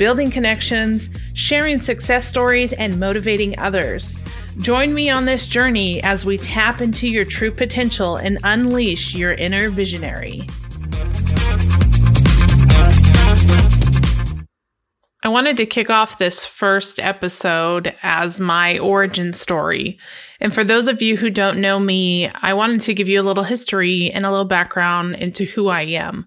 building connections, sharing success stories, and motivating others. Join me on this journey as we tap into your true potential and unleash your inner visionary. I wanted to kick off this first episode as my origin story. And for those of you who don't know me, I wanted to give you a little history and a little background into who I am.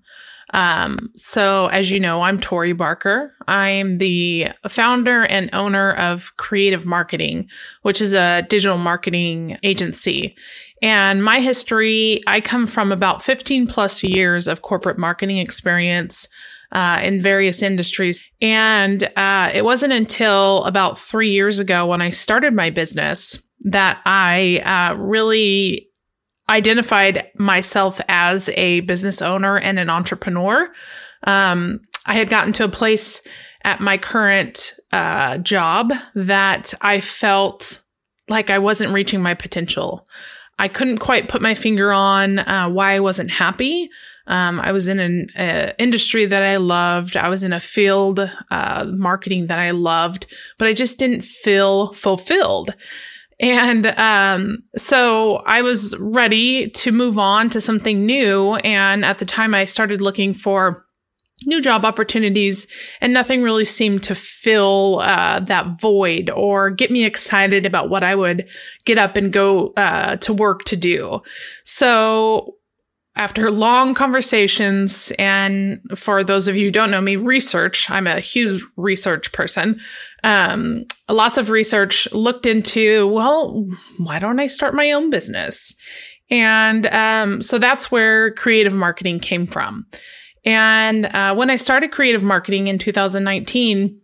Um, so, as you know, I'm Tori Barker. I'm the founder and owner of Creative Marketing, which is a digital marketing agency. And my history, I come from about 15 plus years of corporate marketing experience uh, in various industries. And uh, it wasn't until about three years ago when I started my business that I uh, really identified myself as a business owner and an entrepreneur. Um, I had gotten to a place at my current uh, job that I felt like I wasn't reaching my potential. I couldn't quite put my finger on uh, why I wasn't happy. Um, I was in an uh, industry that I loved. I was in a field uh, marketing that I loved, but I just didn't feel fulfilled. And um, so I was ready to move on to something new. And at the time, I started looking for new job opportunities, and nothing really seemed to fill uh, that void or get me excited about what I would get up and go uh, to work to do. So after long conversations, and for those of you who don't know me, research, I'm a huge research person. Um, lots of research looked into, well, why don't I start my own business? And um, so that's where creative marketing came from. And uh, when I started creative marketing in 2019,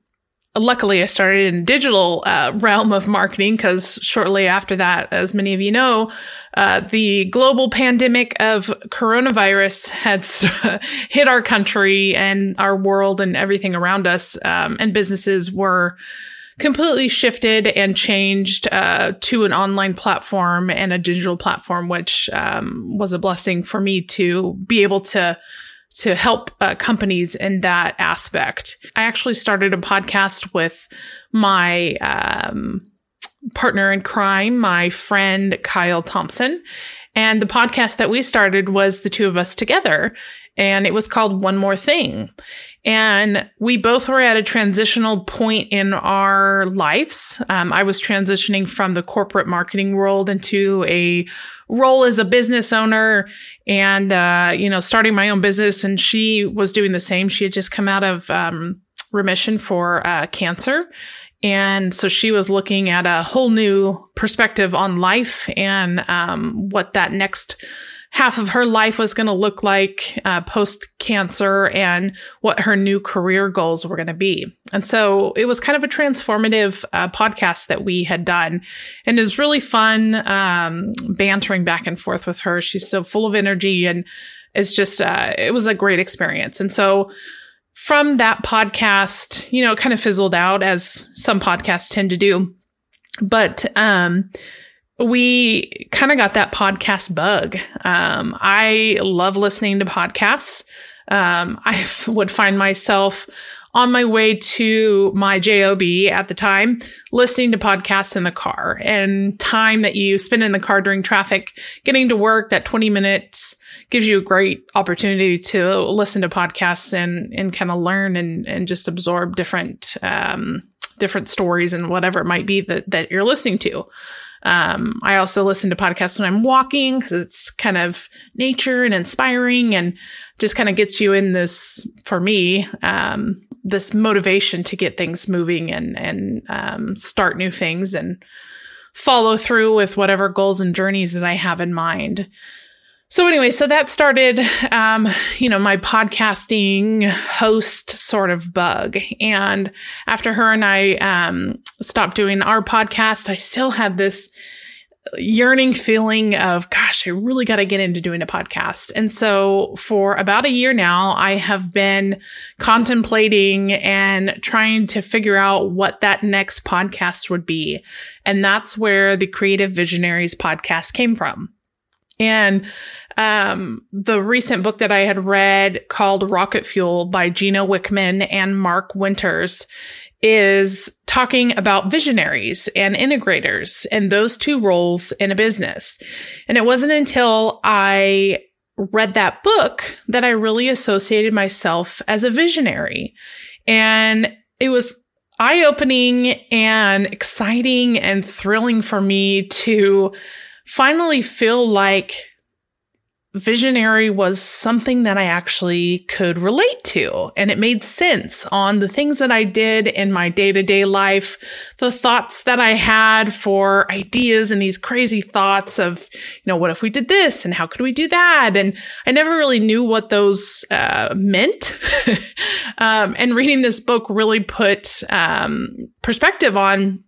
luckily I started in digital uh, realm of marketing because shortly after that, as many of you know, uh, the global pandemic of coronavirus had hit our country and our world and everything around us, um, and businesses were completely shifted and changed uh, to an online platform and a digital platform, which um, was a blessing for me to be able to to help uh, companies in that aspect. I actually started a podcast with my um, partner in crime, my friend Kyle Thompson. And the podcast that we started was the two of us together, and it was called One More Thing. And we both were at a transitional point in our lives. Um, I was transitioning from the corporate marketing world into a role as a business owner and, uh, you know, starting my own business. And she was doing the same. She had just come out of um, remission for uh, cancer. And so she was looking at a whole new perspective on life and um, what that next half of her life was going to look like uh, post cancer and what her new career goals were going to be. And so it was kind of a transformative uh, podcast that we had done and it was really fun um, bantering back and forth with her. She's so full of energy and it's just, uh, it was a great experience. And so from that podcast, you know, it kind of fizzled out as some podcasts tend to do. But, um, we kind of got that podcast bug. Um, I love listening to podcasts. Um, I would find myself on my way to my job at the time listening to podcasts in the car and time that you spend in the car during traffic getting to work that 20 minutes gives you a great opportunity to listen to podcasts and and kind of learn and and just absorb different um, different stories and whatever it might be that that you're listening to um, I also listen to podcasts when I'm walking because it's kind of nature and inspiring and just kind of gets you in this, for me, um, this motivation to get things moving and, and, um, start new things and follow through with whatever goals and journeys that I have in mind. So anyway, so that started, um, you know, my podcasting host sort of bug. And after her and I, um, stopped doing our podcast, I still had this yearning feeling of, gosh, I really got to get into doing a podcast. And so for about a year now, I have been contemplating and trying to figure out what that next podcast would be. And that's where the Creative Visionaries podcast came from. And um, the recent book that I had read called Rocket Fuel by Gino Wickman and Mark Winters is talking about visionaries and integrators and those two roles in a business. And it wasn't until I read that book that I really associated myself as a visionary. And it was eye opening and exciting and thrilling for me to finally feel like visionary was something that I actually could relate to. And it made sense on the things that I did in my day to day life, the thoughts that I had for ideas and these crazy thoughts of, you know, what if we did this and how could we do that? And I never really knew what those uh, meant. um, and reading this book really put um, perspective on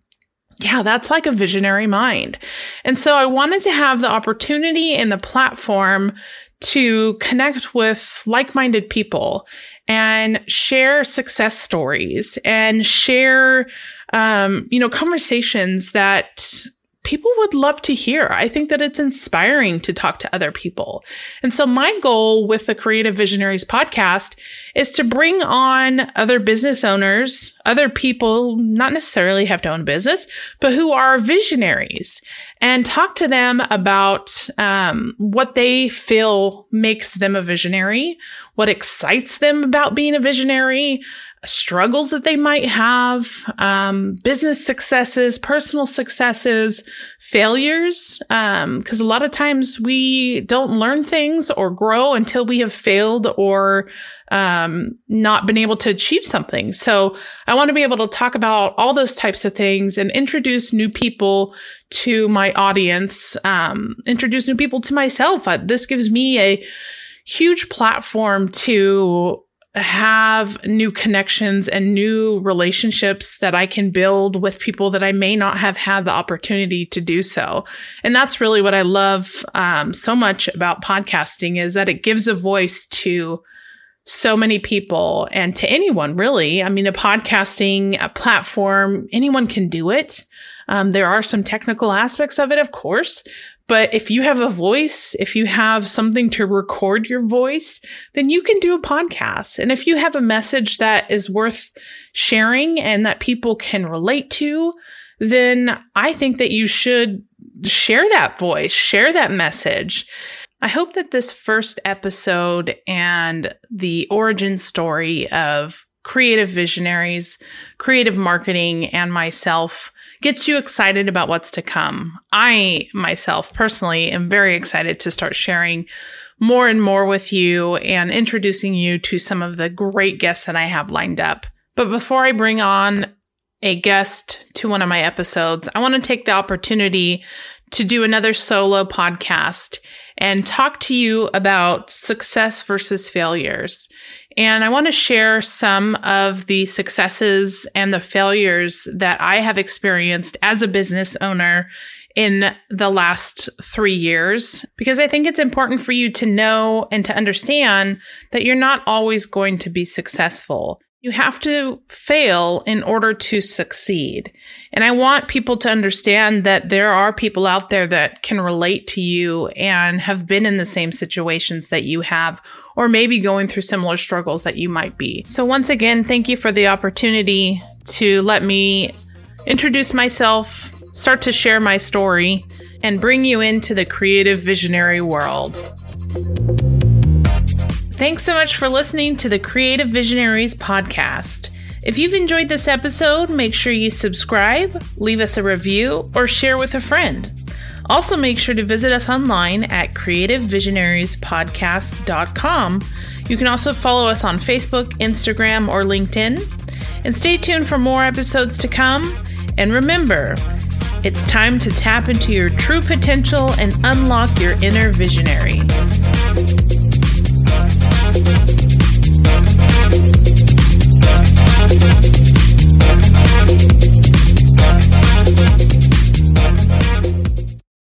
yeah, that's like a visionary mind. And so I wanted to have the opportunity and the platform to connect with like minded people and share success stories and share, um, you know, conversations that people would love to hear. I think that it's inspiring to talk to other people. And so my goal with the Creative Visionaries podcast is to bring on other business owners, other people, not necessarily have to own a business, but who are visionaries and talk to them about um, what they feel makes them a visionary, what excites them about being a visionary, struggles that they might have, um, business successes, personal successes, failures. Because um, a lot of times we don't learn things or grow until we have failed or um, not been able to achieve something. So I want to be able to talk about all those types of things and introduce new people to my audience, um, introduce new people to myself. Uh, this gives me a huge platform to have new connections and new relationships that I can build with people that I may not have had the opportunity to do so. And that's really what I love um, so much about podcasting is that it gives a voice to so many people and to anyone really. I mean, a podcasting a platform, anyone can do it. Um, there are some technical aspects of it, of course, but if you have a voice, if you have something to record your voice, then you can do a podcast. And if you have a message that is worth sharing and that people can relate to, then I think that you should share that voice, share that message. I hope that this first episode and the origin story of creative visionaries, creative marketing, and myself gets you excited about what's to come. I myself personally am very excited to start sharing more and more with you and introducing you to some of the great guests that I have lined up. But before I bring on a guest to one of my episodes, I want to take the opportunity to do another solo podcast and talk to you about success versus failures. And I want to share some of the successes and the failures that I have experienced as a business owner in the last three years, because I think it's important for you to know and to understand that you're not always going to be successful. You have to fail in order to succeed. And I want people to understand that there are people out there that can relate to you and have been in the same situations that you have, or maybe going through similar struggles that you might be. So, once again, thank you for the opportunity to let me introduce myself, start to share my story, and bring you into the creative visionary world. Thanks so much for listening to the Creative Visionaries podcast. If you've enjoyed this episode, make sure you subscribe, leave us a review, or share with a friend. Also, make sure to visit us online at creativevisionariespodcast.com. You can also follow us on Facebook, Instagram, or LinkedIn. And stay tuned for more episodes to come. And remember, it's time to tap into your true potential and unlock your inner visionary.